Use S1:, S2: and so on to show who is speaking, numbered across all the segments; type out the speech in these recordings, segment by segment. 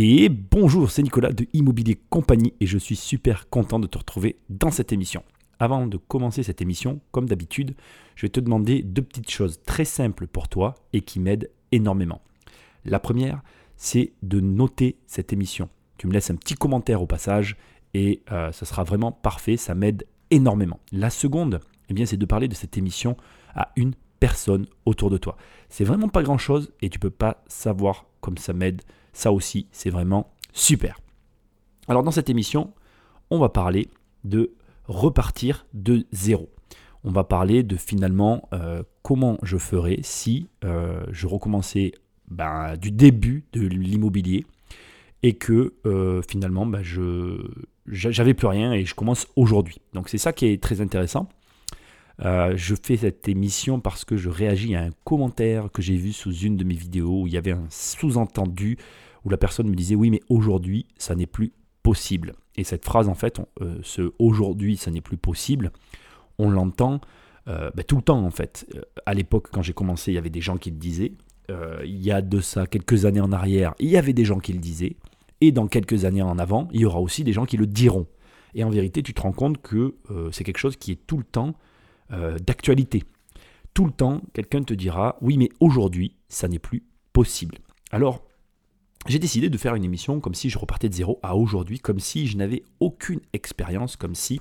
S1: Et bonjour, c'est Nicolas de Immobilier Compagnie et je suis super content de te retrouver dans cette émission. Avant de commencer cette émission, comme d'habitude, je vais te demander deux petites choses très simples pour toi et qui m'aident énormément. La première, c'est de noter cette émission. Tu me laisses un petit commentaire au passage et euh, ce sera vraiment parfait, ça m'aide énormément. La seconde, eh bien, c'est de parler de cette émission à une personne autour de toi. C'est vraiment pas grand chose et tu peux pas savoir comme ça m'aide ça aussi, c'est vraiment super. Alors dans cette émission, on va parler de repartir de zéro. On va parler de finalement euh, comment je ferais si euh, je recommençais ben, du début de l'immobilier et que euh, finalement ben, je j'avais plus rien et je commence aujourd'hui. Donc c'est ça qui est très intéressant. je fais cette émission parce que je réagis à un commentaire que j'ai vu sous une de mes vidéos où il y avait un sous-entendu la personne me disait oui mais aujourd'hui ça n'est plus possible. Et cette phrase en fait, euh, ce aujourd'hui ça n'est plus possible, on l'entend euh, bah, tout le temps en fait. Euh, à l'époque quand j'ai commencé il y avait des gens qui le disaient. il y a de ça quelques années en arrière il y avait des gens qui le disaient. Et dans quelques années en avant il y aura aussi des gens qui le diront. Et en vérité tu te rends compte que c'est quelque chose qui est tout le temps d'actualité. Tout le temps quelqu'un te dira oui mais aujourd'hui ça n'est plus possible. Alors j'ai décidé de faire une émission comme si je repartais de zéro à aujourd'hui, comme si je n'avais aucune expérience, comme si,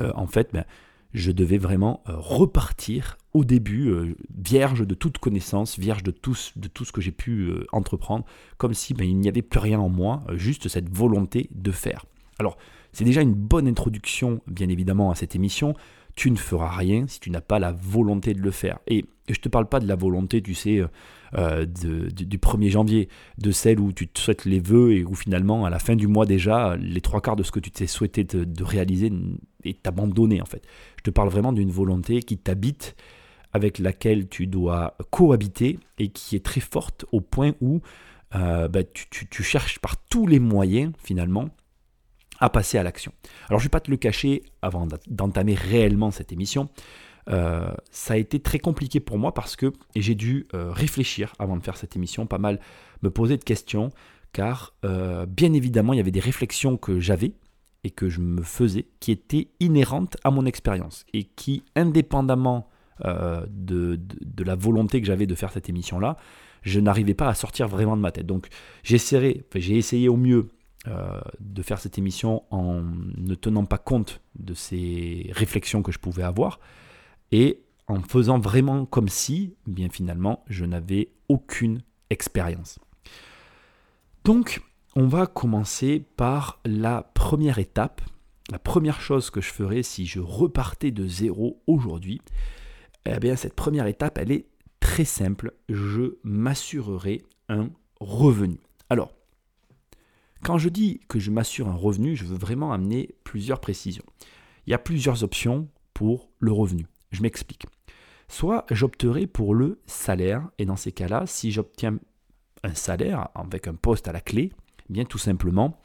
S1: euh, en fait, ben, je devais vraiment euh, repartir au début, euh, vierge de toute connaissance, vierge de tout, de tout ce que j'ai pu entreprendre, comme si ben, il n'y avait plus rien en moi, juste cette volonté de faire. Alors, c'est déjà une bonne introduction, bien évidemment, à cette émission tu ne feras rien si tu n'as pas la volonté de le faire. Et, je ne te parle pas de la volonté, tu sais, euh, euh, du 1er janvier, de celle où tu te souhaites les vœux et où finalement, à la fin du mois déjà, les trois quarts de ce que tu t'es souhaité de, réaliser est abandonné en fait. Je te parle vraiment d'une volonté qui t'habite, avec laquelle tu dois cohabiter et qui est très forte au point où euh, bah, tu cherches par tous les moyens finalement à passer à l'action. Alors je ne vais pas te le cacher avant d'entamer réellement cette émission. Euh, ça a été très compliqué pour moi parce que j'ai dû euh, réfléchir avant de faire cette émission, pas mal me poser de questions, car euh, bien évidemment il y avait des réflexions que j'avais et que je me faisais qui étaient inhérentes à mon expérience et qui, indépendamment de, de, la volonté que j'avais de faire cette émission-là, je n'arrivais pas à sortir vraiment de ma tête. Donc j'ai essayé au mieux euh, de faire cette émission en ne tenant pas compte de ces réflexions que je pouvais avoir et en faisant vraiment comme si, bien finalement, je n'avais aucune expérience. Donc, on va commencer par la première étape. La première chose que je ferais si je repartais de zéro aujourd'hui, eh bien, cette première étape, elle est très simple. Je m'assurerai un revenu. Alors, quand je dis que je m'assure un revenu, je veux vraiment amener plusieurs précisions. Il y a plusieurs options pour le revenu. Je m'explique. Soit j'opterai pour le salaire, et dans ces cas-là, si j'obtiens un salaire avec un poste à la clé, eh bien tout simplement,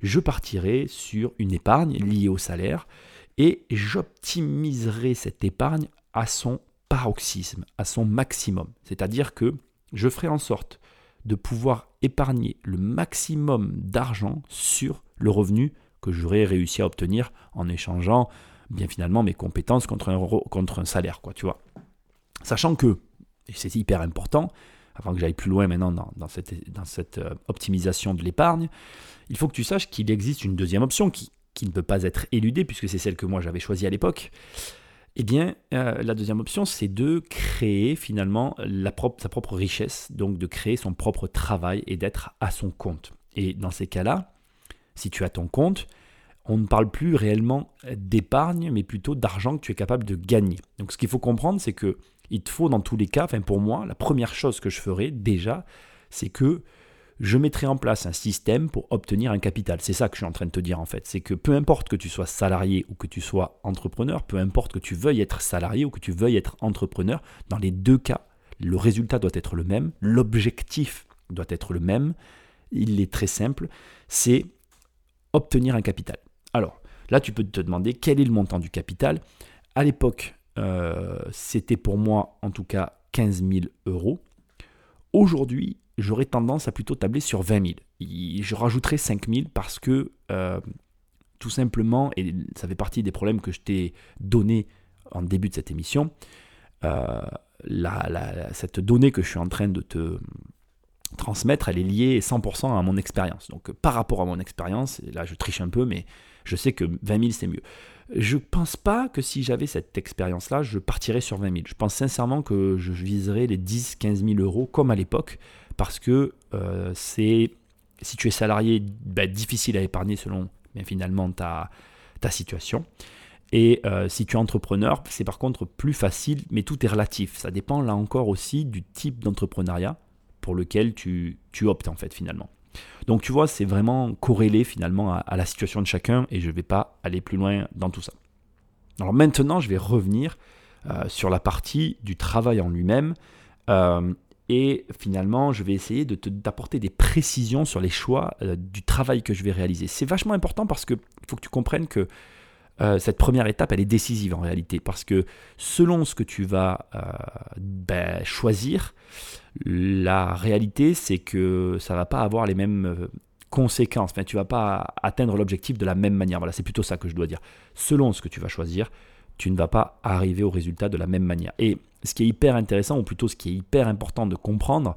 S1: je partirai sur une épargne liée au salaire et j'optimiserai cette épargne à son paroxysme, à son maximum. C'est-à-dire que je ferai en sorte de pouvoir épargner le maximum d'argent sur le revenu que j'aurais réussi à obtenir en échangeant bien finalement mes compétences contre un, contre un salaire, quoi, tu vois. Sachant que, et c'est hyper important, avant que j'aille plus loin maintenant dans, cette, dans cette euh, optimisation de l'épargne, il faut que tu saches qu'il existe une deuxième option qui, qui ne peut pas être éludée, puisque c'est celle que moi j'avais choisie à l'époque, eh bien, euh, la deuxième option, c'est de créer finalement sa propre richesse, donc de créer son propre travail et d'être à son compte. Et dans ces cas-là, si tu as ton compte, on ne parle plus réellement d'épargne, mais plutôt d'argent que tu es capable de gagner. Donc ce qu'il faut comprendre, c'est que il te faut dans tous les cas, enfin pour moi, la première chose que je ferai déjà, c'est que je mettrai en place un système pour obtenir un capital. C'est ça que je suis en train de te dire en fait. C'est que peu importe que tu sois salarié ou que tu sois entrepreneur, peu importe que tu veuilles être salarié ou que tu veuilles être entrepreneur, dans les deux cas, le résultat doit être le même, l'objectif doit être le même. Il est très simple, c'est obtenir un capital. Alors là, tu peux te demander quel est le montant du capital. À l'époque, euh, c'était pour moi en tout cas 15 000 euros. Aujourd'hui, j'aurais tendance à plutôt tabler sur 20 000. Je rajouterai 5 000 parce que euh, tout simplement, et ça fait partie des problèmes que je t'ai donnés en début de cette émission, euh, cette donnée que je suis en train de te transmettre, elle est liée 100% à mon expérience. Donc par rapport à mon expérience, là je triche un peu, mais je sais que 20 000 c'est mieux. Je pense pas que si j'avais cette expérience-là, je partirais sur 20 000. Je pense sincèrement que je viserais les 10-15 000 euros comme à l'époque, parce que euh, c'est, si tu es salarié, ben, difficile à épargner selon finalement ta, situation. Et euh, si tu es entrepreneur, c'est par contre plus facile, mais tout est relatif. Ça dépend là encore aussi du type d'entrepreneuriat pour lequel tu, tu, optes en fait finalement. Donc tu vois, c'est vraiment corrélé finalement à, la situation de chacun et je ne vais pas aller plus loin dans tout ça. Alors maintenant, je vais revenir euh, sur la partie du travail en lui-même et finalement, je vais essayer de d'apporter des précisions sur les choix du travail que je vais réaliser. C'est vachement important parce qu'il faut que tu comprennes que euh, cette première étape, elle est décisive en réalité, parce que selon ce que tu vas euh, ben, choisir, la réalité, c'est que ça va pas avoir les mêmes euh, conséquences. Enfin, tu vas pas atteindre l'objectif de la même manière. Voilà, c'est plutôt ça que je dois dire. Selon ce que tu vas choisir, tu ne vas pas arriver au résultat de la même manière. Et ce qui est hyper intéressant, ou plutôt ce qui est hyper important de comprendre,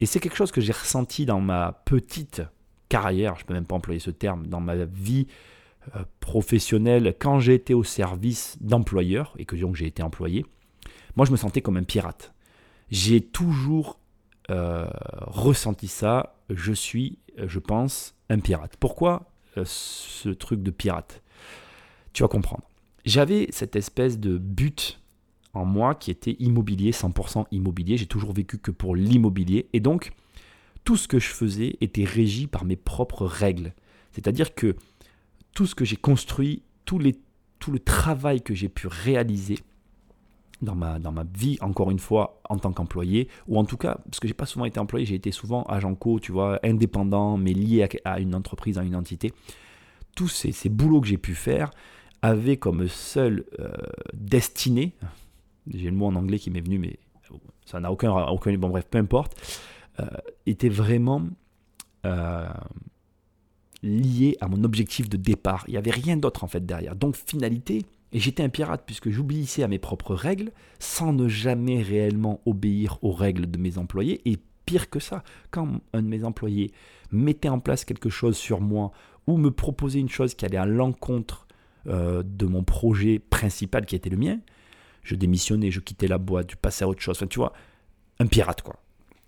S1: et c'est quelque chose que j'ai ressenti dans ma petite carrière, je peux même pas employer ce terme, dans ma vie euh, professionnel, quand j'ai été au service d'employeurs, et que donc j'ai été employé, moi je me sentais comme un pirate. J'ai toujours euh, ressenti ça, je suis, je pense, un pirate. Pourquoi euh, ce truc de pirate? Tu vas comprendre. J'avais cette espèce de but en moi qui était immobilier, 100% immobilier. J'ai toujours vécu que pour l'immobilier. Et donc, tout ce que je faisais était régi par mes propres règles. C'est-à-dire que tout ce que j'ai construit, tout, le travail que j'ai pu réaliser dans ma, dans ma vie, encore une fois, en tant qu'employé, ou en tout cas, parce que j'ai pas souvent été employé, j'ai été souvent agent co, tu vois, indépendant, mais lié à, une entreprise, à une entité. Tous ces, ces boulots que j'ai pu faire avaient comme seule euh, destinée, j'ai le mot en anglais qui m'est venu, mais ça n'a aucun, aucun, bon bref, peu importe, euh, était vraiment euh, lié à mon objectif de départ. Il n'y avait rien d'autre en fait derrière. Donc finalité, et j'étais un pirate puisque j'obéissais à mes propres règles sans ne jamais réellement obéir aux règles de mes employés. Et pire que ça, quand un de mes employés mettait en place quelque chose sur moi ou me proposait une chose qui allait à l'encontre euh, de mon projet principal qui était le mien, je démissionnais, je quittais la boîte, je passais à autre chose. Enfin, tu vois, un pirate quoi.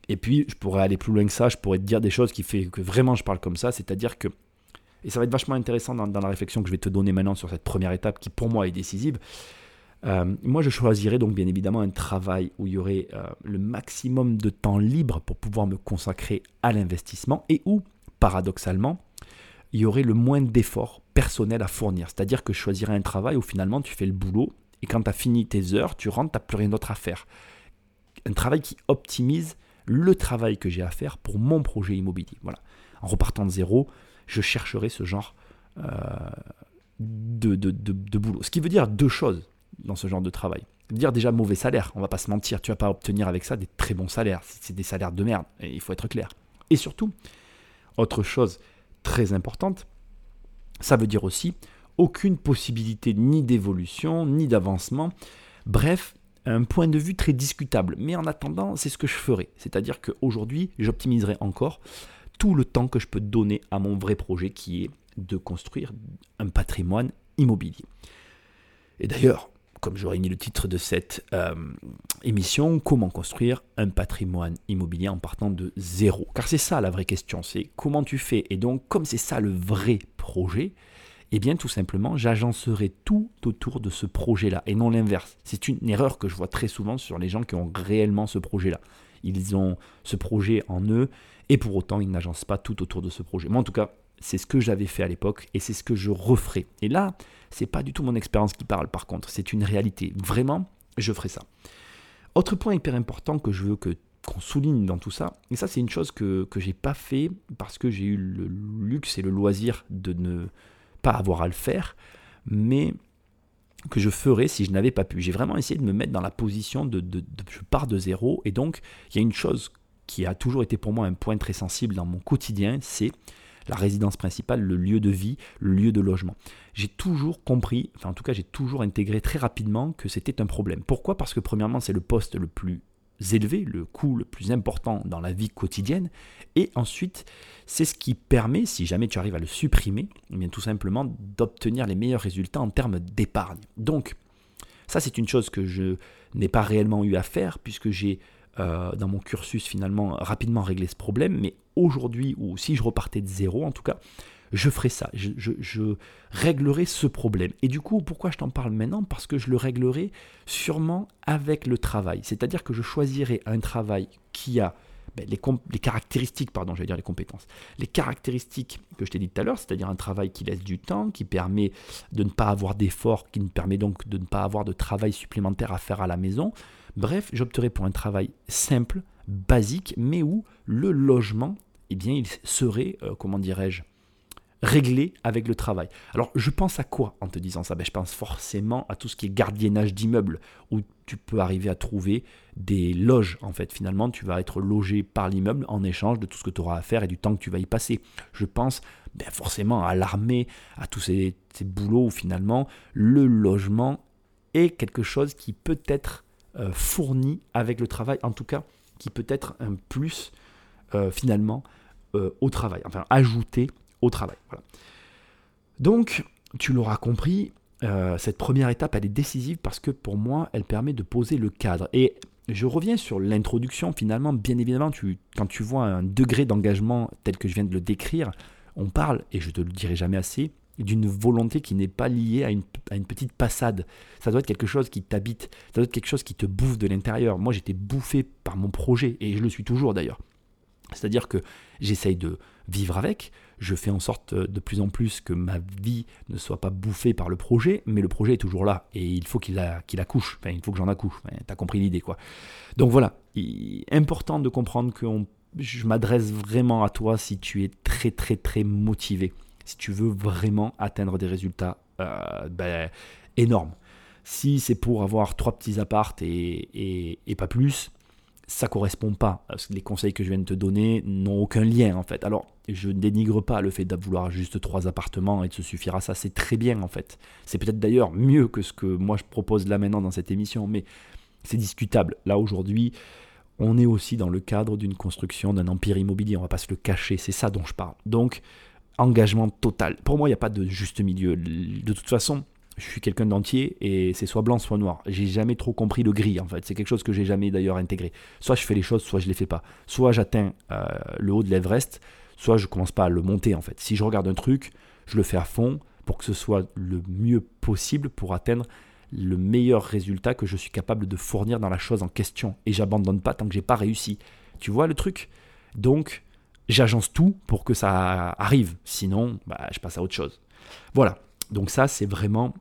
S1: Et puis, je pourrais aller plus loin que ça, je pourrais te dire des choses qui fait que vraiment je parle comme ça, c'est-à-dire que et ça va être vachement intéressant dans, la réflexion que je vais te donner maintenant sur cette première étape qui pour moi est décisive. Euh, moi, je choisirais donc bien évidemment un travail où il y aurait euh, le maximum de temps libre pour pouvoir me consacrer à l'investissement et où, paradoxalement, il y aurait le moins d'efforts personnels à fournir. C'est-à-dire que je choisirais un travail où finalement tu fais le boulot et quand tu as fini tes heures, tu rentres, tu n'as plus rien d'autre à faire. Un travail qui optimise le travail que j'ai à faire pour mon projet immobilier. Voilà. En repartant de zéro, je chercherai ce genre euh, de, de, boulot. Ce qui veut dire deux choses dans ce genre de travail. Dire déjà mauvais salaire, on va pas se mentir, tu vas pas obtenir avec ça des très bons salaires, c'est des salaires de merde, il faut être clair. Et surtout, autre chose très importante, ça veut dire aussi aucune possibilité ni d'évolution, ni d'avancement, bref, un point de vue très discutable. Mais en attendant, c'est ce que je ferai. C'est-à-dire qu'aujourd'hui, j'optimiserai encore tout le temps que je peux donner à mon vrai projet qui est de construire un patrimoine immobilier. Et d'ailleurs, comme j'aurais mis le titre de cette euh, émission, comment construire un patrimoine immobilier en partant de zéro? Car c'est ça la vraie question, c'est comment tu fais? Et donc, comme c'est ça le vrai projet, eh bien tout simplement, j'agencerai tout autour de ce projet-là et non l'inverse. C'est une erreur que je vois très souvent sur les gens qui ont réellement ce projet-là. Ils ont ce projet en eux et pour autant, ils n'agencent pas tout autour de ce projet. Moi, en tout cas, c'est ce que j'avais fait à l'époque et c'est ce que je referai. Et là, c'est pas du tout mon expérience qui parle, par contre, c'est une réalité. Vraiment, je ferai ça. Autre point hyper important que je veux que qu'on souligne dans tout ça, et ça c'est une chose que, que j'ai pas fait parce que j'ai eu le luxe et le loisir de ne avoir à le faire, mais que je ferais si je n'avais pas pu. J'ai vraiment essayé de me mettre dans la position de, de, de, je pars de zéro et donc il y a une chose qui a toujours été pour moi un point très sensible dans mon quotidien, c'est la résidence principale, le lieu de vie, le lieu de logement. J'ai toujours compris, enfin en tout cas j'ai toujours intégré très rapidement que c'était un problème. Pourquoi? Parce que premièrement c'est le poste le plus élevé, le coût le plus important dans la vie quotidienne, et ensuite c'est ce qui permet, si jamais tu arrives à le supprimer, eh bien tout simplement d'obtenir les meilleurs résultats en termes d'épargne. Donc ça c'est une chose que je n'ai pas réellement eu à faire puisque j'ai euh, dans mon cursus finalement rapidement réglé ce problème, mais aujourd'hui, ou si je repartais de zéro en tout cas, je ferai ça, je, réglerai ce problème. Et du coup, pourquoi je t'en parle maintenant? Parce que je le réglerai sûrement avec le travail. C'est-à-dire que je choisirai un travail qui a ben, les, caractéristiques, pardon, j'allais dire les compétences, les caractéristiques que je t'ai dit tout à l'heure, c'est-à-dire un travail qui laisse du temps, qui permet de ne pas avoir d'efforts, qui me permet donc de ne pas avoir de travail supplémentaire à faire à la maison, Bref, j'opterai pour un travail simple, basique, mais où le logement, eh bien, il serait, euh, comment dirais-je, réglé avec le travail. Alors, je pense à quoi en te disant ça? Ben, Je pense forcément à tout ce qui est gardiennage d'immeubles, où tu peux arriver à trouver des loges, en fait. Finalement, tu vas être logé par l'immeuble en échange de tout ce que tu auras à faire et du temps que tu vas y passer. Je pense ben, forcément à l'armée, à tous ces, boulots où finalement le logement est quelque chose qui peut être euh, fourni avec le travail, en tout cas, qui peut être un plus euh, finalement euh, au travail, enfin ajouté au travail. Donc, tu l'auras compris, cette première étape, elle est décisive parce que pour moi, elle permet de poser le cadre. Et je reviens sur l'introduction, finalement, bien évidemment, quand tu vois un degré d'engagement tel que je viens de le décrire, on parle, et je te le dirai jamais assez, d'une volonté qui n'est pas liée à une, petite passade. Ça doit être quelque chose qui t'habite, ça doit être quelque chose qui te bouffe de l'intérieur. Moi, j'étais bouffé par mon projet, et je le suis toujours d'ailleurs. C'est-à-dire que j'essaye de vivre avec, je fais en sorte de plus en plus que ma vie ne soit pas bouffée par le projet, mais le projet est toujours là, et il faut qu'il qu'il accouche, enfin, il faut que j'en accouche, t'as compris l'idée quoi. Donc voilà, important de comprendre que je m'adresse vraiment à toi si tu es très très très motivé. Si tu veux vraiment atteindre des résultats euh, ben, énormes. Si c'est pour avoir trois petits appartes et, pas plus, ça correspond pas. Les conseils que je viens de te donner n'ont aucun lien en fait. Alors, je ne dénigre pas le fait de vouloir juste trois appartements et de se suffire à ça. C'est très bien en fait. C'est peut-être d'ailleurs mieux que ce que moi je propose là maintenant dans cette émission, mais c'est discutable. Là aujourd'hui, on est aussi dans le cadre d'une construction d'un empire immobilier. On va pas se le cacher. C'est ça dont je parle. Donc, engagement total. Pour moi, il n'y a pas de juste milieu. De toute façon, je suis quelqu'un d'entier et c'est soit blanc, soit noir. J'ai jamais trop compris le gris en fait. C'est quelque chose que j'ai jamais d'ailleurs intégré. Soit je fais les choses, soit je les fais pas. Soit j'atteins euh, le haut de l'Everest, soit je commence pas à le monter en fait. Si je regarde un truc, je le fais à fond pour que ce soit le mieux possible pour atteindre le meilleur résultat que je suis capable de fournir dans la chose en question. Et j'abandonne pas tant que j'ai pas réussi. Tu vois le truc? Donc j'agence tout pour que ça arrive. Sinon, bah, je passe à autre chose. Voilà. Donc ça, c'est vraiment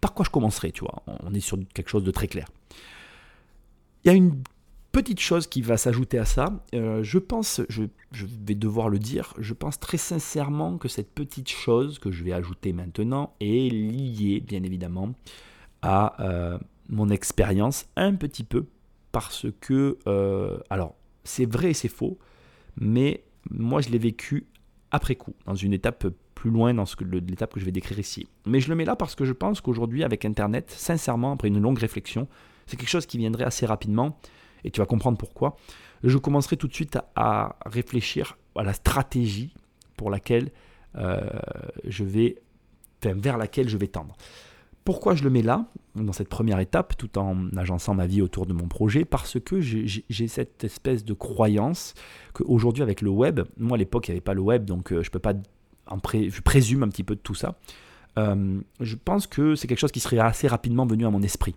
S1: par quoi je commencerai, tu vois. On est sur quelque chose de très clair. Il y a une petite chose qui va s'ajouter à ça. Euh, je pense, je, vais devoir le dire, je pense très sincèrement que cette petite chose que je vais ajouter maintenant est liée, bien évidemment, à euh, mon expérience un petit peu parce que, euh, alors, c'est vrai et c'est faux mais moi je l'ai vécu après coup, dans une étape plus loin dans l'étape que je vais décrire ici. Mais je le mets là parce que je pense qu'aujourd'hui, avec Internet, sincèrement, après une longue réflexion, c'est quelque chose qui viendrait assez rapidement, et tu vas comprendre pourquoi. Je commencerai tout de suite à, réfléchir à la stratégie pour laquelle euh, je vais, vers laquelle je vais tendre. Pourquoi je le mets là, dans cette première étape, tout en agençant ma vie autour de mon projet? Parce que j'ai cette espèce de croyance qu'aujourd'hui, avec le web, moi à l'époque, il n'y avait pas le web, donc euh, je peux pas. Je présume un petit peu de tout ça. Euh, je pense que c'est quelque chose qui serait assez rapidement venu à mon esprit.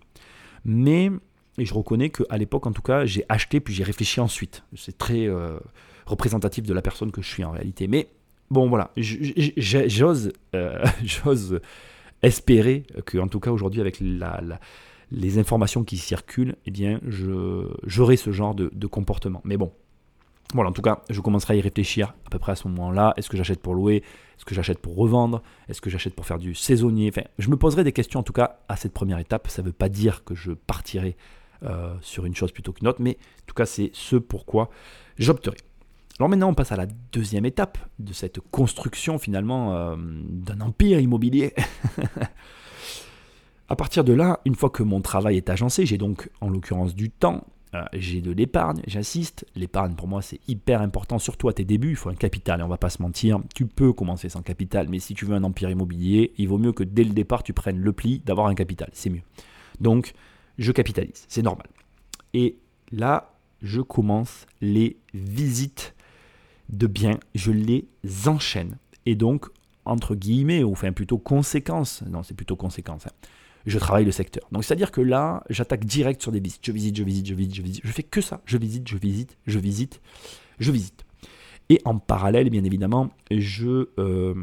S1: Mais, et je reconnais qu'à l'époque, en tout cas, j'ai acheté puis j'ai réfléchi ensuite. C'est très euh, représentatif de la personne que je suis en réalité. Mais bon, voilà, j'ose. j'ose espérer que, en tout cas aujourd'hui, avec les informations qui circulent, eh bien, j'aurai ce genre de, comportement. Mais bon, voilà, en tout cas, je commencerai à y réfléchir à peu près à ce moment-là. Est-ce que j'achète pour louer? Est-ce que j'achète pour revendre? Est-ce que j'achète pour faire du saisonnier? Enfin, je me poserai des questions en tout cas à cette première étape. Ça ne veut pas dire que je partirai euh, sur une chose plutôt qu'une autre, mais en tout cas, c'est ce pourquoi j'opterai. Alors maintenant, on passe à la deuxième étape de cette construction finalement euh, d'un empire immobilier. à partir de là, une fois que mon travail est agencé, j'ai donc en l'occurrence du temps, euh, j'ai de l'épargne, j'insiste. L'épargne pour moi c'est hyper important, surtout à tes débuts, il faut un capital et on va pas se mentir. Tu peux commencer sans capital, mais si tu veux un empire immobilier, il vaut mieux que dès le départ tu prennes le pli d'avoir un capital, c'est mieux. Donc je capitalise, c'est normal. Et là, je commence les visites de biens, je les enchaîne. Et donc, entre guillemets, ou enfin plutôt conséquence, non c'est plutôt conséquence, hein, je travaille le secteur. Donc c'est-à-dire que là, j'attaque direct sur des visites. Je visite, je visite, je visite, je visite. Je fais que ça. Je visite, je visite, je visite, je visite. Et en parallèle, bien évidemment, je euh,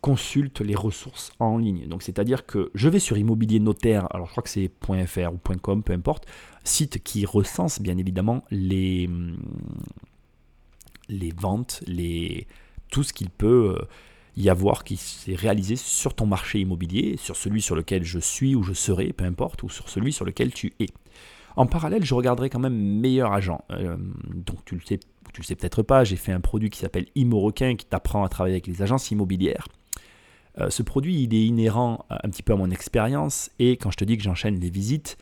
S1: consulte les ressources en ligne. Donc c'est-à-dire que je vais sur Immobilier Notaire, alors je crois que c'est .fr ou .com, peu importe, site qui recense bien évidemment les, les ventes, les, tout ce qu'il peut... Euh, y avoir qui s'est réalisé sur ton marché immobilier, sur celui sur lequel je suis ou je serai, peu importe, ou sur celui sur lequel tu es. En parallèle, je regarderai quand même meilleur agent. Euh, donc tu le sais, tu le sais peut-être pas, j'ai fait un produit qui s'appelle ImoRequin qui t'apprend à travailler avec les agences immobilières. Euh, ce produit, il est inhérent un petit peu à mon expérience et quand je te dis que j'enchaîne les visites,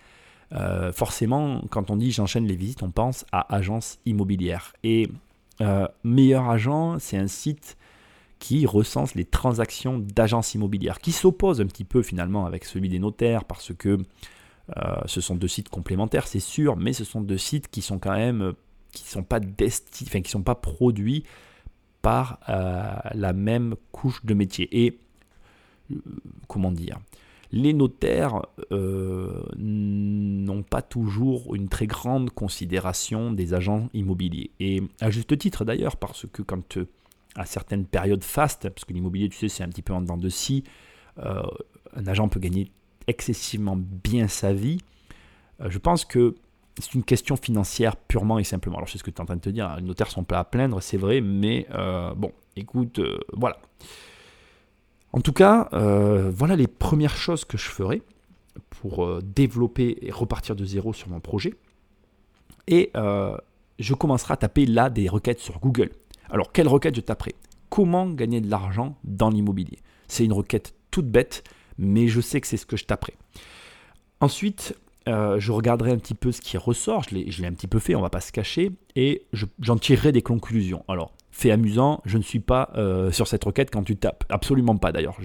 S1: euh, forcément, quand on dit j'enchaîne les visites, on pense à agence immobilière. Et meilleur agent, c'est un site qui recense les transactions d'agences immobilières, qui s'oppose un petit peu finalement avec celui des notaires parce que euh, ce sont deux sites complémentaires, c'est sûr, mais ce sont deux sites qui sont quand même qui sont pas enfin, qui sont pas produits par euh, la même couche de métier. Et euh, comment dire les notaires n'ont pas toujours une très grande considération des agents immobiliers. Et à juste titre d'ailleurs, parce que quand à certaines périodes fastes, parce que l'immobilier, tu sais, c'est un petit peu en dedans de scie. Euh, un agent peut gagner excessivement bien sa vie. Euh, je pense que c'est une question financière purement et simplement. Alors, sais ce que tu es en train de te dire, hein, les notaires sont pas à plaindre, c'est vrai, mais euh, bon, écoute, voilà. En tout cas, voilà les premières choses que je ferai pour développer et repartir de zéro sur mon projet. Et je commencerai à taper là des requêtes sur Google. Alors, quelle requête je taperai? Comment gagner de l'argent dans l'immobilier? C'est une requête toute bête, mais je sais que c'est ce que je taperai. Ensuite, euh, je regarderai un petit peu ce qui ressort, je l'ai un petit peu fait, on va pas se cacher, et j'en tirerai des conclusions. Alors, fait amusant, je ne suis pas euh, sur cette requête quand tu tapes, absolument pas d'ailleurs.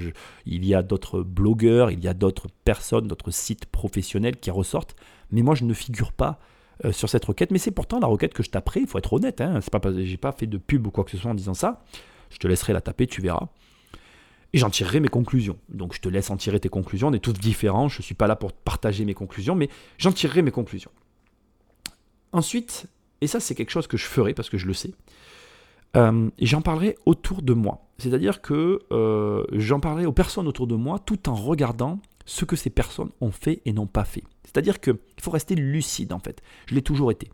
S1: Il y a d'autres blogueurs, il y a d'autres personnes, d'autres sites professionnels qui ressortent, mais moi je ne figure pas euh, sur cette requête, mais c'est pourtant la requête que je taperai, il faut être honnête, hein, c'est pas, j'ai pas fait de pub ou quoi que ce soit en disant ça, je te laisserai la taper, tu verras. Et j'en tirerai mes conclusions. Donc je te laisse en tirer tes conclusions, on est tous différents, je ne suis pas là pour partager mes conclusions, mais j'en tirerai mes conclusions. Ensuite, et ça c'est quelque chose que je ferai parce que je le sais, euh, j'en parlerai autour de moi. C'est-à-dire que euh, j'en parlerai aux personnes autour de moi tout en regardant ce que ces personnes ont fait et n'ont pas fait. C'est-à-dire qu'il faut rester lucide en fait. Je l'ai toujours été.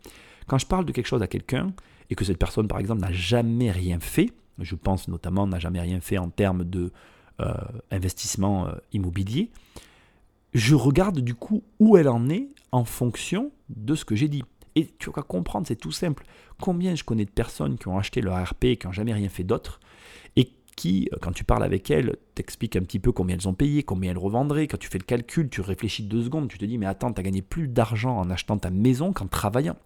S1: Quand je parle de quelque chose à quelqu'un et que cette personne par exemple n'a jamais rien fait, je pense notamment n'a jamais rien fait en termes de euh, investissement euh, immobilier, je regarde du coup où elle en est en fonction de ce que j'ai dit. Et tu vas comprendre, c'est tout simple. Combien je connais de personnes qui ont acheté leur RP et qui n'ont jamais rien fait d'autre qui, euh, quand tu parles avec elles, t'explique un petit peu combien elles ont payé, combien elles revendraient. Quand tu fais le calcul, tu réfléchis deux secondes, tu te dis, mais attends, tu as gagné plus d'argent en achetant ta maison qu'en travaillant.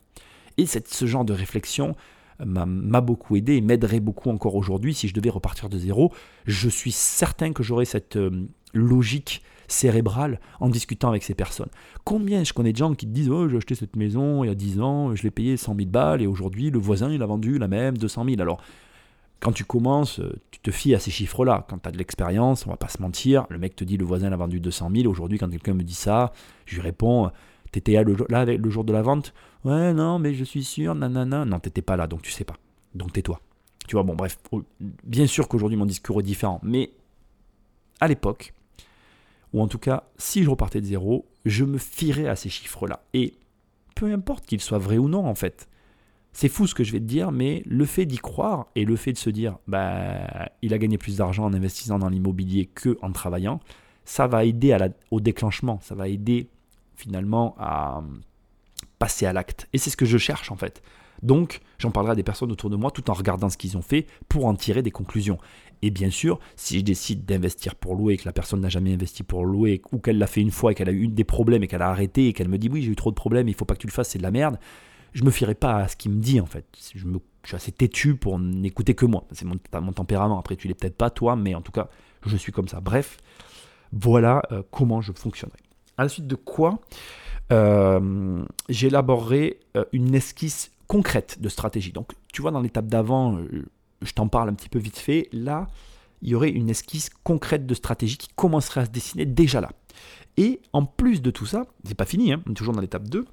S1: Et cette, ce genre de réflexion euh, m'a beaucoup aidé et m'aiderait beaucoup encore aujourd'hui si je devais repartir de zéro. Je suis certain que j'aurais cette euh, logique cérébrale en discutant avec ces personnes. Combien je connais de gens qui te disent oh, j'ai acheté cette maison il y a 10 ans, je l'ai payé 100 000 balles et aujourd'hui le voisin il a vendu la même 200 000. Alors quand tu commences, euh, tu te fies à ces chiffres-là. Quand tu as de l'expérience, on va pas se mentir, le mec te dit le voisin a vendu 200 000. Aujourd'hui, quand quelqu'un me dit ça, je lui réponds T'étais là le, là le jour de la vente? Ouais, non, mais je suis sûr, nanana. Non, t'étais pas là, donc tu sais pas. Donc tais-toi. Tu vois, bon, bref. Bien sûr qu'aujourd'hui, mon discours est différent, mais à l'époque, ou en tout cas, si je repartais de zéro, je me fierais à ces chiffres-là. Et peu importe qu'ils soient vrais ou non, en fait. C'est fou ce que je vais te dire, mais le fait d'y croire et le fait de se dire, bah, il a gagné plus d'argent en investissant dans l'immobilier que en travaillant, ça va aider au déclenchement, ça va aider finalement à, passer à l'acte. Et c'est ce que je cherche en fait. Donc, j'en parlerai à des personnes autour de moi tout en regardant ce qu'ils ont fait pour en tirer des conclusions. Et bien sûr, si je décide d'investir pour louer et que la personne n'a jamais investi pour louer, ou qu'elle l'a fait une fois et qu'elle a eu des problèmes et qu'elle a arrêté et qu'elle me dit oui, j'ai eu trop de problèmes, il faut pas que tu le fasses, c'est de la merde, je me fierai pas à ce qu'il me dit en fait. Je, suis assez têtu pour n'écouter que moi. C'est mon, tempérament. Après, tu l'es peut-être pas toi, mais en tout cas, je suis comme ça. Bref, voilà euh, comment je fonctionnerai. À la suite de quoi, euh, j'élaborerai euh, une esquisse concrète de stratégie. Donc, tu vois, dans l'étape d'avant, je t'en parle un petit peu vite fait. Là, il y aurait une esquisse concrète de stratégie qui commencerait à se dessiner déjà là. Et en plus de tout ça, c'est pas fini, hein, toujours dans l'étape 2,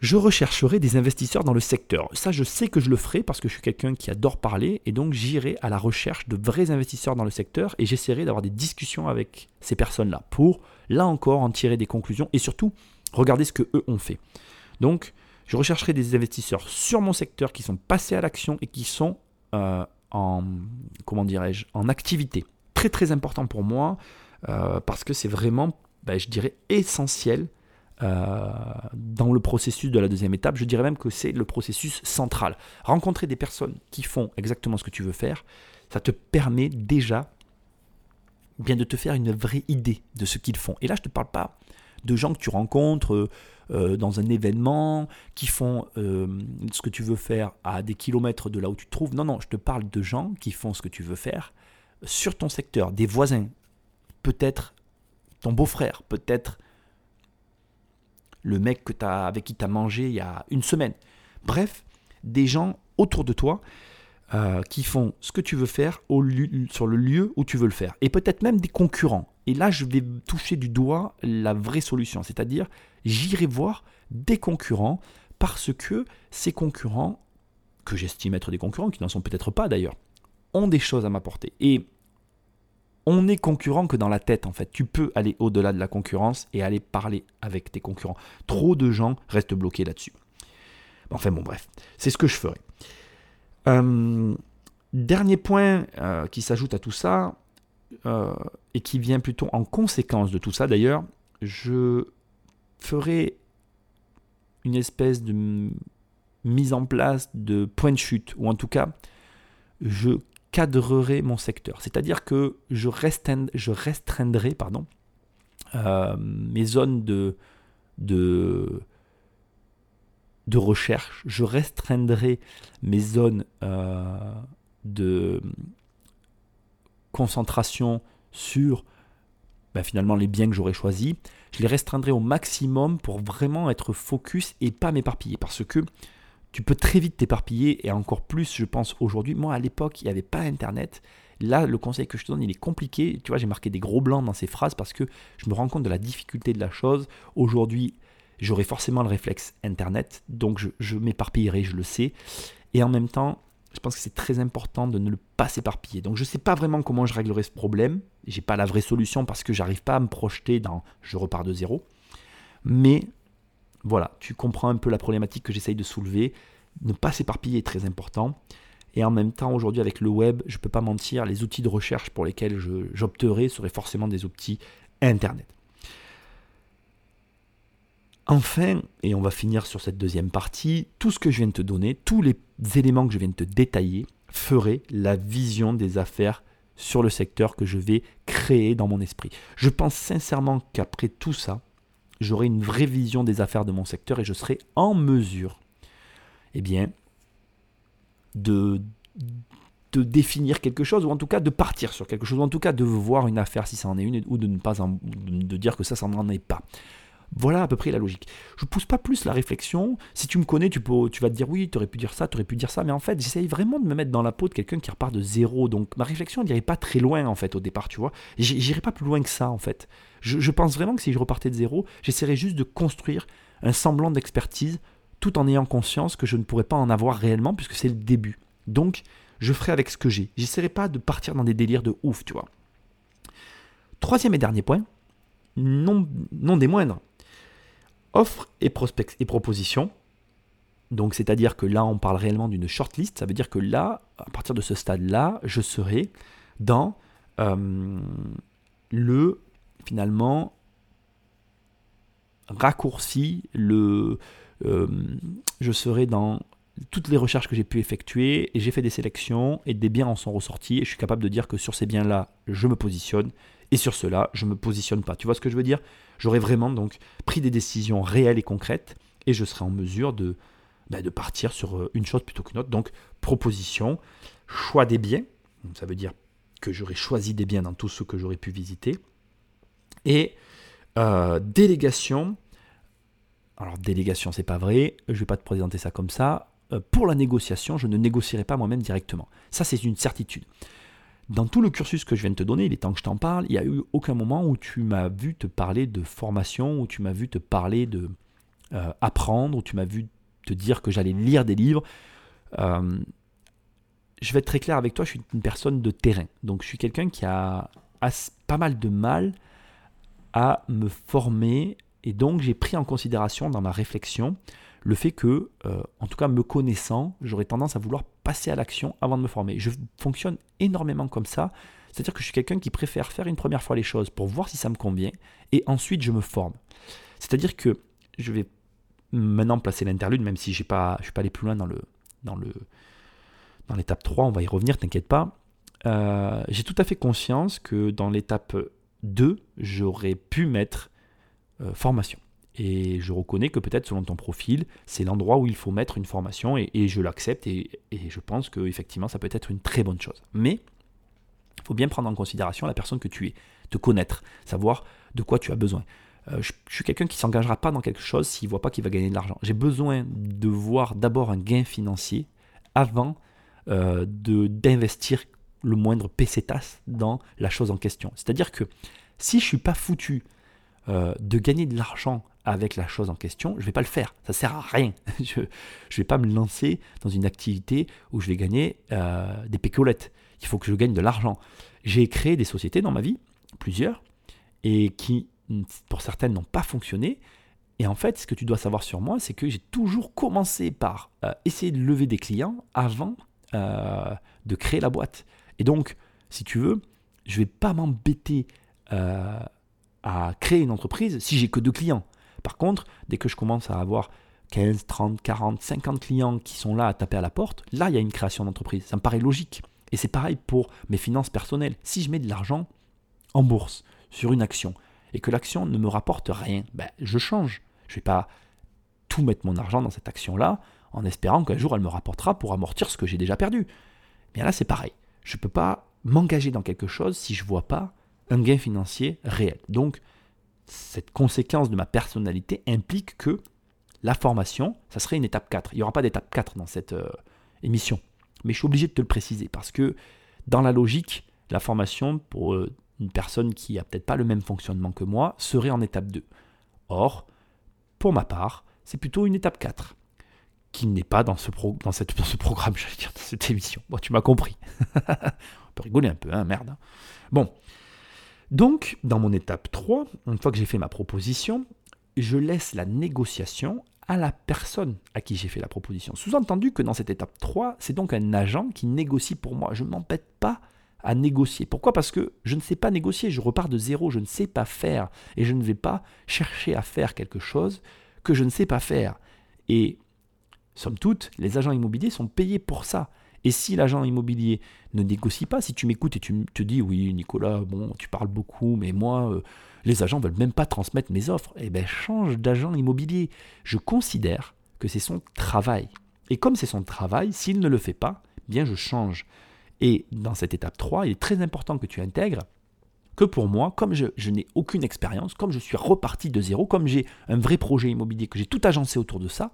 S1: je rechercherai des investisseurs dans le secteur. Ça, je sais que je le ferai parce que je suis quelqu'un qui adore parler et donc j'irai à la recherche de vrais investisseurs dans le secteur et j'essaierai d'avoir des discussions avec ces personnes-là pour, là encore, en tirer des conclusions et surtout regarder ce que eux ont fait. Donc, je rechercherai des investisseurs sur mon secteur qui sont passés à l'action et qui sont euh, en, comment dirais-je, en activité. Très très important pour moi euh, parce que c'est vraiment, ben, je dirais, essentiel dans le processus de la deuxième étape. Je dirais même que c'est le processus central. Rencontrer des personnes qui font exactement ce que tu veux faire, ça te permet déjà bien de te faire une vraie idée de ce qu'ils font. Et là, je ne te parle pas de gens que tu rencontres euh, dans un événement, qui font euh, ce que tu veux faire à des kilomètres de là où tu te trouves. Non, non, je te parle de gens qui font ce que tu veux faire sur ton secteur, des voisins, peut-être ton beau-frère, peut-être le mec que as, avec qui tu as mangé il y a une semaine. Bref, des gens autour de toi euh, qui font ce que tu veux faire au sur le lieu où tu veux le faire. Et peut-être même des concurrents. Et là, je vais toucher du doigt la vraie solution. C'est-à-dire, j'irai voir des concurrents parce que ces concurrents, que j'estime être des concurrents, qui n'en sont peut-être pas d'ailleurs, ont des choses à m'apporter. Et on est concurrent que dans la tête en fait. Tu peux aller au-delà de la concurrence et aller parler avec tes concurrents. Trop de gens restent bloqués là-dessus. Enfin bon bref, c'est ce que je ferai. Euh, dernier point euh, qui s'ajoute à tout ça, euh, et qui vient plutôt en conséquence de tout ça d'ailleurs, je ferai une espèce de mise en place de point de chute, ou en tout cas, je cadrerai mon secteur. C'est-à-dire que je, restreindrai euh, mes zones de, de, de, recherche, je restreindrai mes zones euh, de concentration sur ben, finalement les biens que j'aurais choisis. Je les restreindrai au maximum pour vraiment être focus et pas m'éparpiller. Parce que tu peux très vite t'éparpiller et encore plus, je pense, aujourd'hui. Moi, à l'époque, il n'y avait pas Internet. Là, le conseil que je te donne, il est compliqué. Tu vois, j'ai marqué des gros blancs dans ces phrases parce que je me rends compte de la difficulté de la chose. Aujourd'hui, j'aurai forcément le réflexe Internet, donc je, je m'éparpillerai, je le sais. Et en même temps, je pense que c'est très important de ne pas s'éparpiller. Donc je ne sais pas vraiment comment je réglerai ce problème. J'ai pas la vraie solution parce que j'arrive pas à me projeter dans je repars de zéro. Mais voilà, tu comprends un peu la problématique que j'essaye de soulever. Ne pas s'éparpiller est très important. Et en même temps, aujourd'hui, avec le web, je ne peux pas mentir, les outils de recherche pour lesquels j'opterai seraient forcément des outils Internet. Enfin, et on va finir sur cette deuxième partie, tout ce que je viens de te donner, tous les éléments que je viens de te détailler, feraient la vision des affaires sur le secteur que je vais créer dans mon esprit. Je pense sincèrement qu'après tout ça, j'aurai une vraie vision des affaires de mon secteur et je serai en mesure, eh bien, de, de définir quelque chose, ou en tout cas de partir sur quelque chose, ou en tout cas de voir une affaire si ça en est une, ou de ne pas de dire que ça, ça n'en est pas. Voilà à peu près la logique. Je ne pousse pas plus la réflexion. Si tu me connais, tu, peux, tu vas te dire oui, tu aurais pu dire ça, tu aurais pu dire ça. Mais en fait, j'essaye vraiment de me mettre dans la peau de quelqu'un qui repart de zéro. Donc ma réflexion n'irait pas très loin en fait au départ, tu vois. J'irai pas plus loin que ça en fait. Je, pense vraiment que si je repartais de zéro, j'essaierais juste de construire un semblant d'expertise tout en ayant conscience que je ne pourrais pas en avoir réellement puisque c'est le début. Donc, je ferai avec ce que j'ai. J'essaierai pas de partir dans des délires de ouf, tu vois. Troisième et dernier point, non, non des moindres, offre et, et propositions. Donc, c'est-à-dire que là, on parle réellement d'une shortlist. Ça veut dire que là, à partir de ce stade-là, je serai dans euh, le finalement raccourci, le, euh, je serai dans toutes les recherches que j'ai pu effectuer et j'ai fait des sélections et des biens en sont ressortis et je suis capable de dire que sur ces biens-là, je me positionne et sur ceux-là, je ne me positionne pas. Tu vois ce que je veux dire? J'aurais vraiment donc pris des décisions réelles et concrètes et je serai en mesure de, bah, de partir sur euh, une chose plutôt qu'une autre. Donc proposition, choix des biens, ça veut dire que j'aurais choisi des biens dans tout ce que j'aurais pu visiter et euh, délégation. Alors délégation, c'est pas vrai. Je vais pas te présenter ça comme ça. Euh, pour la négociation, je ne négocierai pas moi-même directement. Ça, c'est une certitude. Dans tout le cursus que je viens de te donner, il est temps que je t'en parle, il n'y a eu aucun moment où tu m'as vu te parler de formation, où tu m'as vu te parler de euh, apprendre, où tu m'as vu te dire que j'allais lire des livres. je vais être très clair avec toi, je suis une personne de terrain. Donc je suis quelqu'un qui a pas mal de mal à me former et donc j'ai pris en considération dans ma réflexion le fait que, euh, en tout cas me connaissant, j'aurais tendance à vouloir passer à l'action avant de me former. Je fonctionne énormément comme ça, c'est-à-dire que je suis quelqu'un qui préfère faire une première fois les choses pour voir si ça me convient et ensuite je me forme. C'est-à-dire que je vais maintenant placer l'interlude, même si pas, je ne suis pas allé plus loin dans le dans le dans l'étape 3, on va y revenir, t'inquiète pas. Euh, j'ai tout à fait conscience que dans l'étape 2, j'aurais pu mettre euh, formation. Et je reconnais que peut-être selon ton profil, c'est l'endroit où il faut mettre une formation et, je l'accepte et, je pense qu'effectivement ça peut être une très bonne chose. Mais il faut bien prendre en considération la personne que tu es, te connaître, savoir de quoi tu as besoin. Euh, je, suis quelqu'un qui ne s'engagera pas dans quelque chose s'il ne voit pas qu'il va gagner de l'argent. J'ai besoin de voir d'abord un gain financier avant euh, d'investir le moindre pesetas dans la chose en question. C'est-à-dire que si je ne suis pas foutu euh, de gagner de l'argent avec la chose en question, je ne vais pas le faire. Ça sert à rien. je ne vais pas me lancer dans une activité où je vais gagner euh, des pécolettes. Il faut que je gagne de l'argent. J'ai créé des sociétés dans ma vie, plusieurs, et qui, pour certaines, n'ont pas fonctionné. Et en fait, ce que tu dois savoir sur moi, c'est que j'ai toujours commencé par euh, essayer de lever des clients avant de créer la boîte. Et donc, si tu veux, je ne vais pas m'embêter euh, à créer une entreprise si j'ai que deux clients. Par contre, dès que je commence à avoir 15, 30, 40, 50 clients qui sont là à taper à la porte, là, il y a une création d'entreprise. Ça me paraît logique. Et c'est pareil pour mes finances personnelles. Si je mets de l'argent en bourse sur une action et que l'action ne me rapporte rien, ben, je change. Je ne vais pas tout mettre mon argent dans cette action-là en espérant qu'un jour elle me rapportera pour amortir ce que j'ai déjà perdu. Mais là, c'est pareil. Je ne peux pas m'engager dans quelque chose si je ne vois pas un gain financier réel. Donc, cette conséquence de ma personnalité implique que la formation, ça serait une étape 4. Il n'y aura pas d'étape 4 dans cette euh, émission. Mais je suis obligé de te le préciser parce que dans la logique, la formation pour euh, une personne qui n'a peut-être pas le même fonctionnement que moi serait en étape 2. Or, pour ma part, c'est plutôt une étape 4 qui n'est pas dans ce, dans, cette, ce programme, dire, dans cette émission. Bon, tu m'as compris. On peut rigoler un peu, hein, merde. Hein. Bon. Donc, dans mon étape 3, une fois que j'ai fait ma proposition, je laisse la négociation à la personne à qui j'ai fait la proposition. Sous-entendu que dans cette étape 3, c'est donc un agent qui négocie pour moi. Je ne m'embête pas à négocier. Pourquoi? Parce que je ne sais pas négocier, je repars de zéro, je ne sais pas faire. Et je ne vais pas chercher à faire quelque chose que je ne sais pas faire. Et Somme toute, les agents immobiliers sont payés pour ça. Et si l'agent immobilier ne négocie pas, si tu m'écoutes et tu te dis oui Nicolas, bon tu parles beaucoup, mais moi euh, les agents veulent même pas transmettre mes offres, eh bien change d'agent immobilier. Je considère que c'est son travail. Et comme c'est son travail, s'il ne le fait pas, bien je change. Et dans cette étape 3, il est très important que tu intègres que pour moi, comme je, je n'ai aucune expérience, comme je suis reparti de zéro, comme j'ai un vrai projet immobilier, que j'ai tout agencé autour de ça,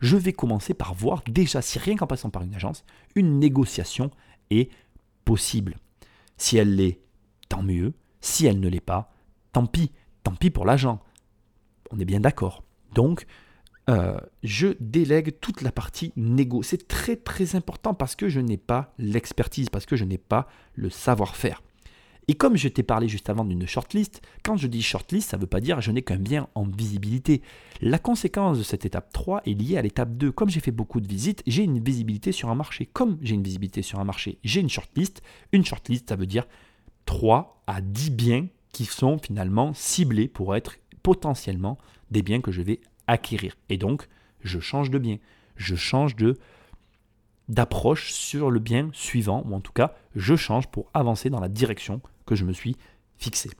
S1: je vais commencer par voir déjà si rien qu'en passant par une agence, une négociation est possible. Si elle l'est, tant mieux. Si elle ne l'est pas, tant pis. Tant pis pour l'agent. On est bien d'accord. Donc, euh, je délègue toute la partie négo. C'est très très important parce que je n'ai pas l'expertise, parce que je n'ai pas le savoir-faire. Et comme je t'ai parlé juste avant d'une shortlist, quand je dis shortlist, ça ne veut pas dire je n'ai qu'un bien en visibilité. La conséquence de cette étape 3 est liée à l'étape 2. Comme j'ai fait beaucoup de visites, j'ai une visibilité sur un marché. Comme j'ai une visibilité sur un marché, j'ai une shortlist. Une shortlist, ça veut dire 3 à 10 biens qui sont finalement ciblés pour être potentiellement des biens que je vais acquérir. Et donc, je change de bien. Je change d'approche sur le bien suivant, ou en tout cas, je change pour avancer dans la direction que je me suis fixée.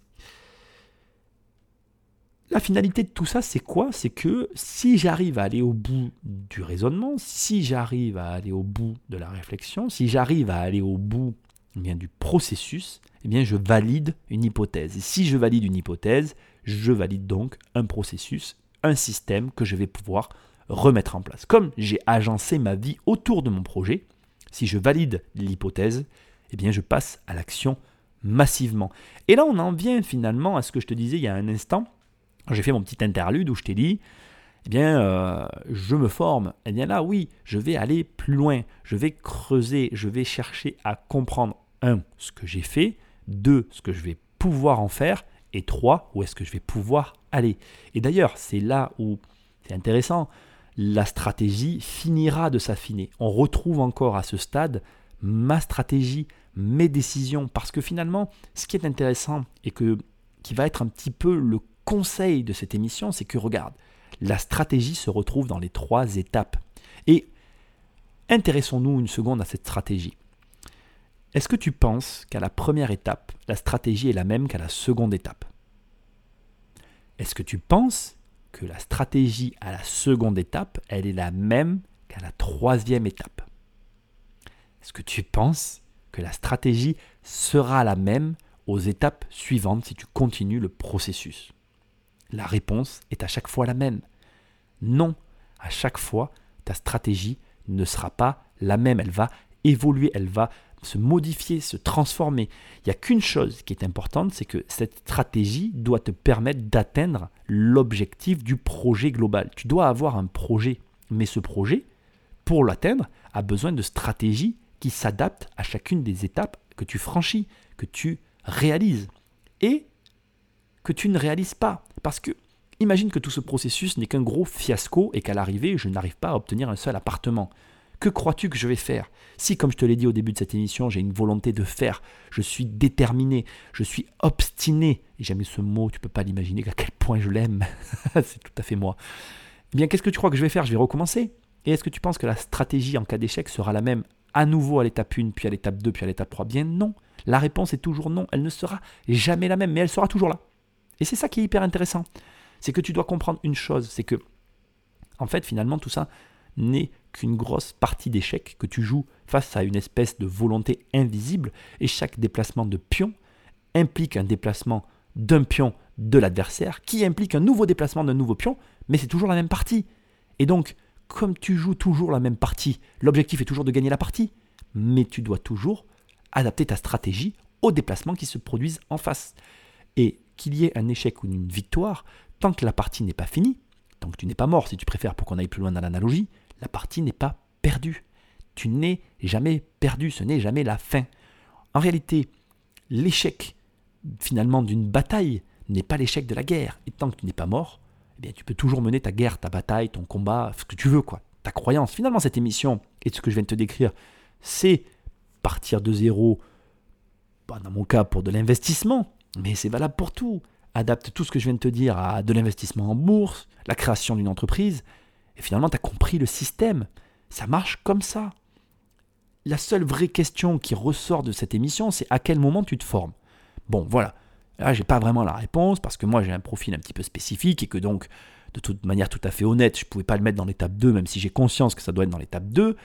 S1: La finalité de tout ça, c'est quoi? C'est que si j'arrive à aller au bout du raisonnement, si j'arrive à aller au bout de la réflexion, si j'arrive à aller au bout eh du processus, eh bien, je valide une hypothèse. Et si je valide une hypothèse, je valide donc un processus, un système que je vais pouvoir remettre en place. Comme j'ai agencé ma vie autour de mon projet, si je valide l'hypothèse, eh bien, je passe à l'action massivement. Et là, on en vient finalement à ce que je te disais il y a un instant, j'ai fait mon petit interlude où je t'ai dit, eh bien, euh, je me forme. Eh bien là, oui, je vais aller plus loin. Je vais creuser, je vais chercher à comprendre, un, ce que j'ai fait, deux, ce que je vais pouvoir en faire, et trois, où est-ce que je vais pouvoir aller. Et d'ailleurs, c'est là où c'est intéressant, la stratégie finira de s'affiner. On retrouve encore à ce stade ma stratégie, mes décisions, parce que finalement, ce qui est intéressant et que, qui va être un petit peu le conseil de cette émission, c'est que regarde, la stratégie se retrouve dans les trois étapes. Et intéressons-nous une seconde à cette stratégie. Est-ce que tu penses qu'à la première étape, la stratégie est la même qu'à la seconde étape? Est-ce que tu penses que la stratégie à la seconde étape, elle est la même qu'à la troisième étape? Est-ce que tu penses la stratégie sera la même aux étapes suivantes si tu continues le processus la réponse est à chaque fois la même. Non, à chaque fois, ta stratégie ne sera pas la même. Elle va évoluer, elle va se modifier, se transformer. Il n'y a qu'une chose qui est importante, c'est que cette stratégie doit te permettre d'atteindre l'objectif du projet global. Tu dois avoir un projet, mais ce projet, pour l'atteindre, a besoin de stratégies qui s'adaptent à chacune des étapes que tu franchis, que tu réalises. Et que tu ne réalises pas. Parce que imagine que tout ce processus n'est qu'un gros fiasco et qu'à l'arrivée, je n'arrive pas à obtenir un seul appartement. Que crois-tu que je vais faire? Si, comme je te l'ai dit au début de cette émission, j'ai une volonté de faire, je suis déterminé, je suis obstiné, et j'aime ce mot, tu peux pas l'imaginer à quel point je l'aime, c'est tout à fait moi. Eh bien, qu'est-ce que tu crois que je vais faire? Je vais recommencer? Et est-ce que tu penses que la stratégie en cas d'échec sera la même? À nouveau à l'étape 1, puis à l'étape 2, puis à l'étape 3 Bien non. La réponse est toujours non. Elle ne sera jamais la même, mais elle sera toujours là. Et c'est ça qui est hyper intéressant. C'est que tu dois comprendre une chose, c'est que, en fait, finalement, tout ça n'est qu'une grosse partie d'échec que tu joues face à une espèce de volonté invisible, et chaque déplacement de pion implique un déplacement d'un pion de l'adversaire, qui implique un nouveau déplacement d'un nouveau pion, mais c'est toujours la même partie. Et donc, comme tu joues toujours la même partie, l'objectif est toujours de gagner la partie, mais tu dois toujours adapter ta stratégie aux déplacements qui se produisent en face. Et qu'il y ait un échec ou une victoire, tant que la partie n'est pas finie, tant que tu n'es pas mort, si tu préfères pour qu'on aille plus loin dans l'analogie, la partie n'est pas perdue. Tu n'es jamais perdu, ce n'est jamais la fin. En réalité, l'échec finalement d'une bataille n'est pas l'échec de la guerre. Et tant que tu n'es pas mort, eh bien, tu peux toujours mener ta guerre, ta bataille, ton combat, ce que tu veux, quoi. Ta croyance. Finalement, cette émission et ce que je viens de te décrire, c'est partir de zéro, bah, dans mon cas pour de l'investissement, mais c'est valable pour tout. Adapte tout ce que je viens de te dire à de l'investissement en bourse, la création d'une entreprise, et finalement, tu as compris le système. Ça marche comme ça. La seule vraie question qui ressort de cette émission, c'est à quel moment tu te formes. Bon, voilà. Là, j'ai pas vraiment la réponse parce que moi, j'ai un profil un petit peu spécifique et que donc, de toute manière tout à fait honnête, je pouvais pas le mettre dans l'étape 2, même si j'ai conscience que ça doit être dans l'étape 2.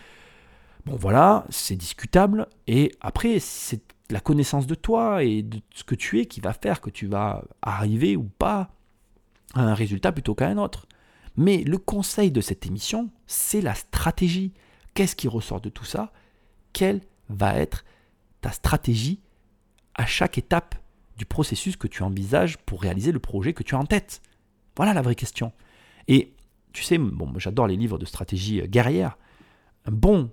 S1: Bon, voilà, c'est discutable. Et après, c'est la connaissance de toi et de ce que tu es qui va faire que tu vas arriver ou pas à un résultat plutôt qu'à un autre. Mais le conseil de cette émission, c'est la stratégie. Qu'est-ce qui ressort de tout ça? Quelle va être ta stratégie à chaque étape? Du processus que tu envisages pour réaliser le projet que tu as en tête Voilà la vraie question. Et tu sais, bon, j'adore les livres de stratégie guerrière. Un bon,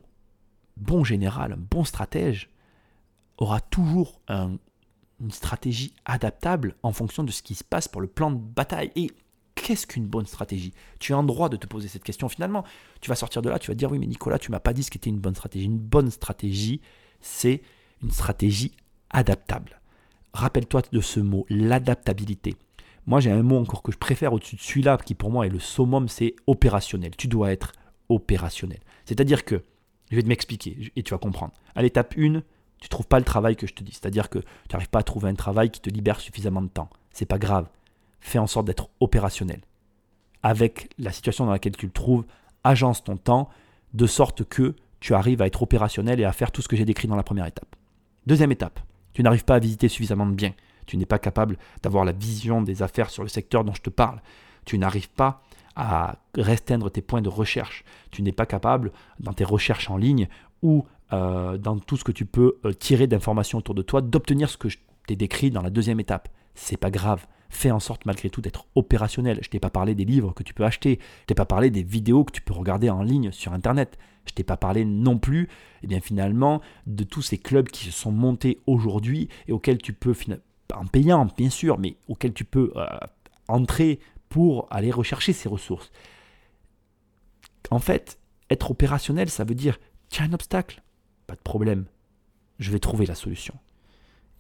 S1: bon général, un bon stratège, aura toujours une stratégie adaptable en fonction de ce qui se passe pour le plan de bataille. Et qu'est-ce qu'une bonne stratégie? Tu as un droit de te poser cette question finalement. Tu vas sortir de là, tu vas dire oui mais Nicolas, tu m'as pas dit ce qu'était une bonne stratégie. Une bonne stratégie, c'est une stratégie adaptable. Rappelle-toi de ce mot, l'adaptabilité. Moi, j'ai un mot encore que je préfère au-dessus de celui-là, qui pour moi est le summum, c'est opérationnel. Tu dois être opérationnel. C'est-à-dire que, je vais te m'expliquer et tu vas comprendre. À l'étape 1, tu ne trouves pas le travail que je te dis. C'est-à-dire que tu n'arrives pas à trouver un travail qui te libère suffisamment de temps. C'est pas grave. Fais en sorte d'être opérationnel. Avec la situation dans laquelle tu le trouves, agence ton temps de sorte que tu arrives à être opérationnel et à faire tout ce que j'ai décrit dans la première étape. Deuxième étape, tu n'arrives pas à visiter suffisamment de biens. Tu n'es pas capable d'avoir la vision des affaires sur le secteur dont je te parle. Tu n'arrives pas à restreindre tes points de recherche. Tu n'es pas capable, dans tes recherches en ligne ou euh, dans tout ce que tu peux euh, tirer d'informations autour de toi, d'obtenir ce que je t'ai décrit dans la deuxième étape. C'est pas grave. Fais en sorte malgré tout d'être opérationnel. Je t'ai pas parlé des livres que tu peux acheter. Je t'ai pas parlé des vidéos que tu peux regarder en ligne sur Internet. Je t'ai pas parlé non plus, eh bien finalement, de tous ces clubs qui se sont montés aujourd'hui et auxquels tu peux, en payant bien sûr, mais auxquels tu peux euh, entrer pour aller rechercher ces ressources. En fait, être opérationnel, ça veut dire, tiens un obstacle, pas de problème, je vais trouver la solution.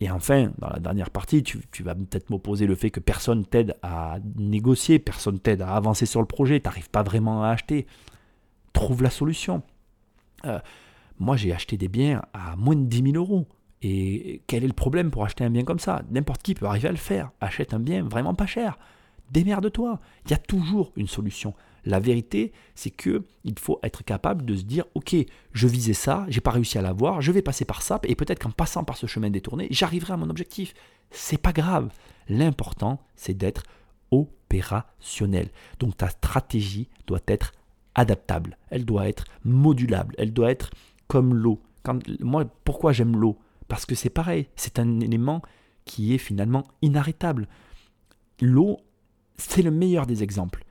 S1: Et enfin, dans la dernière partie, tu, vas peut-être m'opposer le fait que personne t'aide à négocier, personne t'aide à avancer sur le projet, tu n'arrives pas vraiment à acheter. Trouve la solution. Euh, moi, j'ai acheté des biens à moins de 10 000 euros. Et quel est le problème pour acheter un bien comme ça? N'importe qui peut arriver à le faire. Achète un bien vraiment pas cher. Démerde-toi. Il y a toujours une solution. La vérité, c'est que il faut être capable de se dire OK, je visais ça, j'ai pas réussi à l'avoir, je vais passer par ça et peut-être qu'en passant par ce chemin détourné, j'arriverai à mon objectif. C'est pas grave. L'important, c'est d'être opérationnel. Donc ta stratégie doit être adaptable, elle doit être modulable, elle doit être comme l'eau. moi, pourquoi j'aime l'eau? Parce que c'est pareil, c'est un élément qui est finalement inarrêtable. L'eau, c'est le meilleur des exemples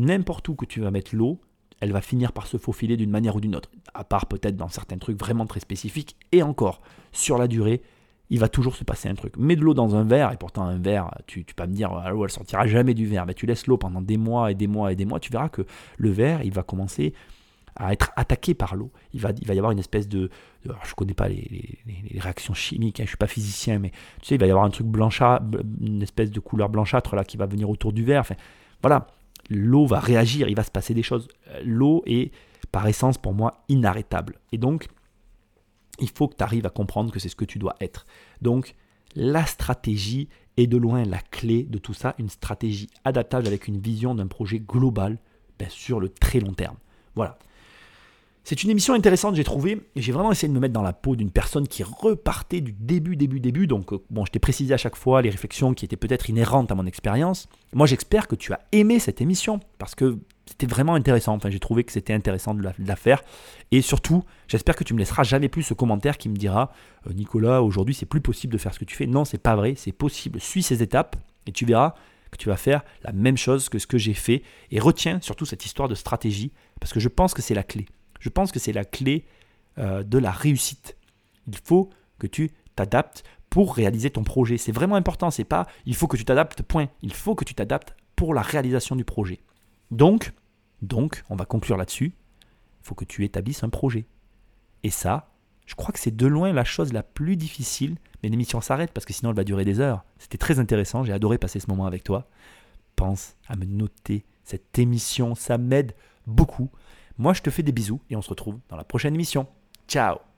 S1: n'importe où que tu vas mettre l'eau, elle va finir par se faufiler d'une manière ou d'une autre. À part peut-être dans certains trucs vraiment très spécifiques. Et encore, sur la durée, il va toujours se passer un truc. Mets de l'eau dans un verre, et pourtant un verre, tu, tu peux me dire, l'eau elle sortira jamais du verre. Mais tu laisses l'eau pendant des mois et des mois et des mois, tu verras que le verre, il va commencer à être attaqué par l'eau. Il va, il va y avoir une espèce de... je ne connais pas les, réactions chimiques, hein, je ne suis pas physicien, mais tu sais, il va y avoir un truc blanchâtre, une espèce de couleur blanchâtre là qui va venir autour du verre. Enfin, voilà, l'eau va réagir, il va se passer des choses. L'eau est par essence pour moi inarrêtable. Et donc, il faut que tu arrives à comprendre que c'est ce que tu dois être. Donc, la stratégie est de loin la clé de tout ça, une stratégie adaptable avec une vision d'un projet global ben, sur le très long terme. Voilà. C'est une émission intéressante, j'ai trouvé, j'ai vraiment essayé de me mettre dans la peau d'une personne qui repartait du début, début, début. Donc, euh, bon, je t'ai précisé à chaque fois les réflexions qui étaient peut-être inhérentes à mon expérience. Moi, j'espère que tu as aimé cette émission, parce que c'était vraiment intéressant. Enfin, j'ai trouvé que c'était intéressant de la, faire. Et surtout, j'espère que tu me laisseras jamais plus ce commentaire qui me dira euh, Nicolas, aujourd'hui, c'est plus possible de faire ce que tu fais. Non, c'est pas vrai, c'est possible. Suis ces étapes, et tu verras que tu vas faire la même chose que ce que j'ai fait. Et retiens surtout cette histoire de stratégie, parce que je pense que c'est la clé. Je pense que c'est la clé euh, de la réussite. Il faut que tu t'adaptes pour réaliser ton projet. C'est vraiment important. C'est pas il faut que tu t'adaptes, point. Il faut que tu t'adaptes pour la réalisation du projet. Donc, donc, on va conclure là-dessus. Il faut que tu établisses un projet. Et ça, je crois que c'est de loin la chose la plus difficile. Mais l'émission s'arrête parce que sinon elle va durer des heures. C'était très intéressant. J'ai adoré passer ce moment avec toi. Pense à me noter cette émission. Ça m'aide beaucoup. Moi, je te fais des bisous et on se retrouve dans la prochaine émission. Ciao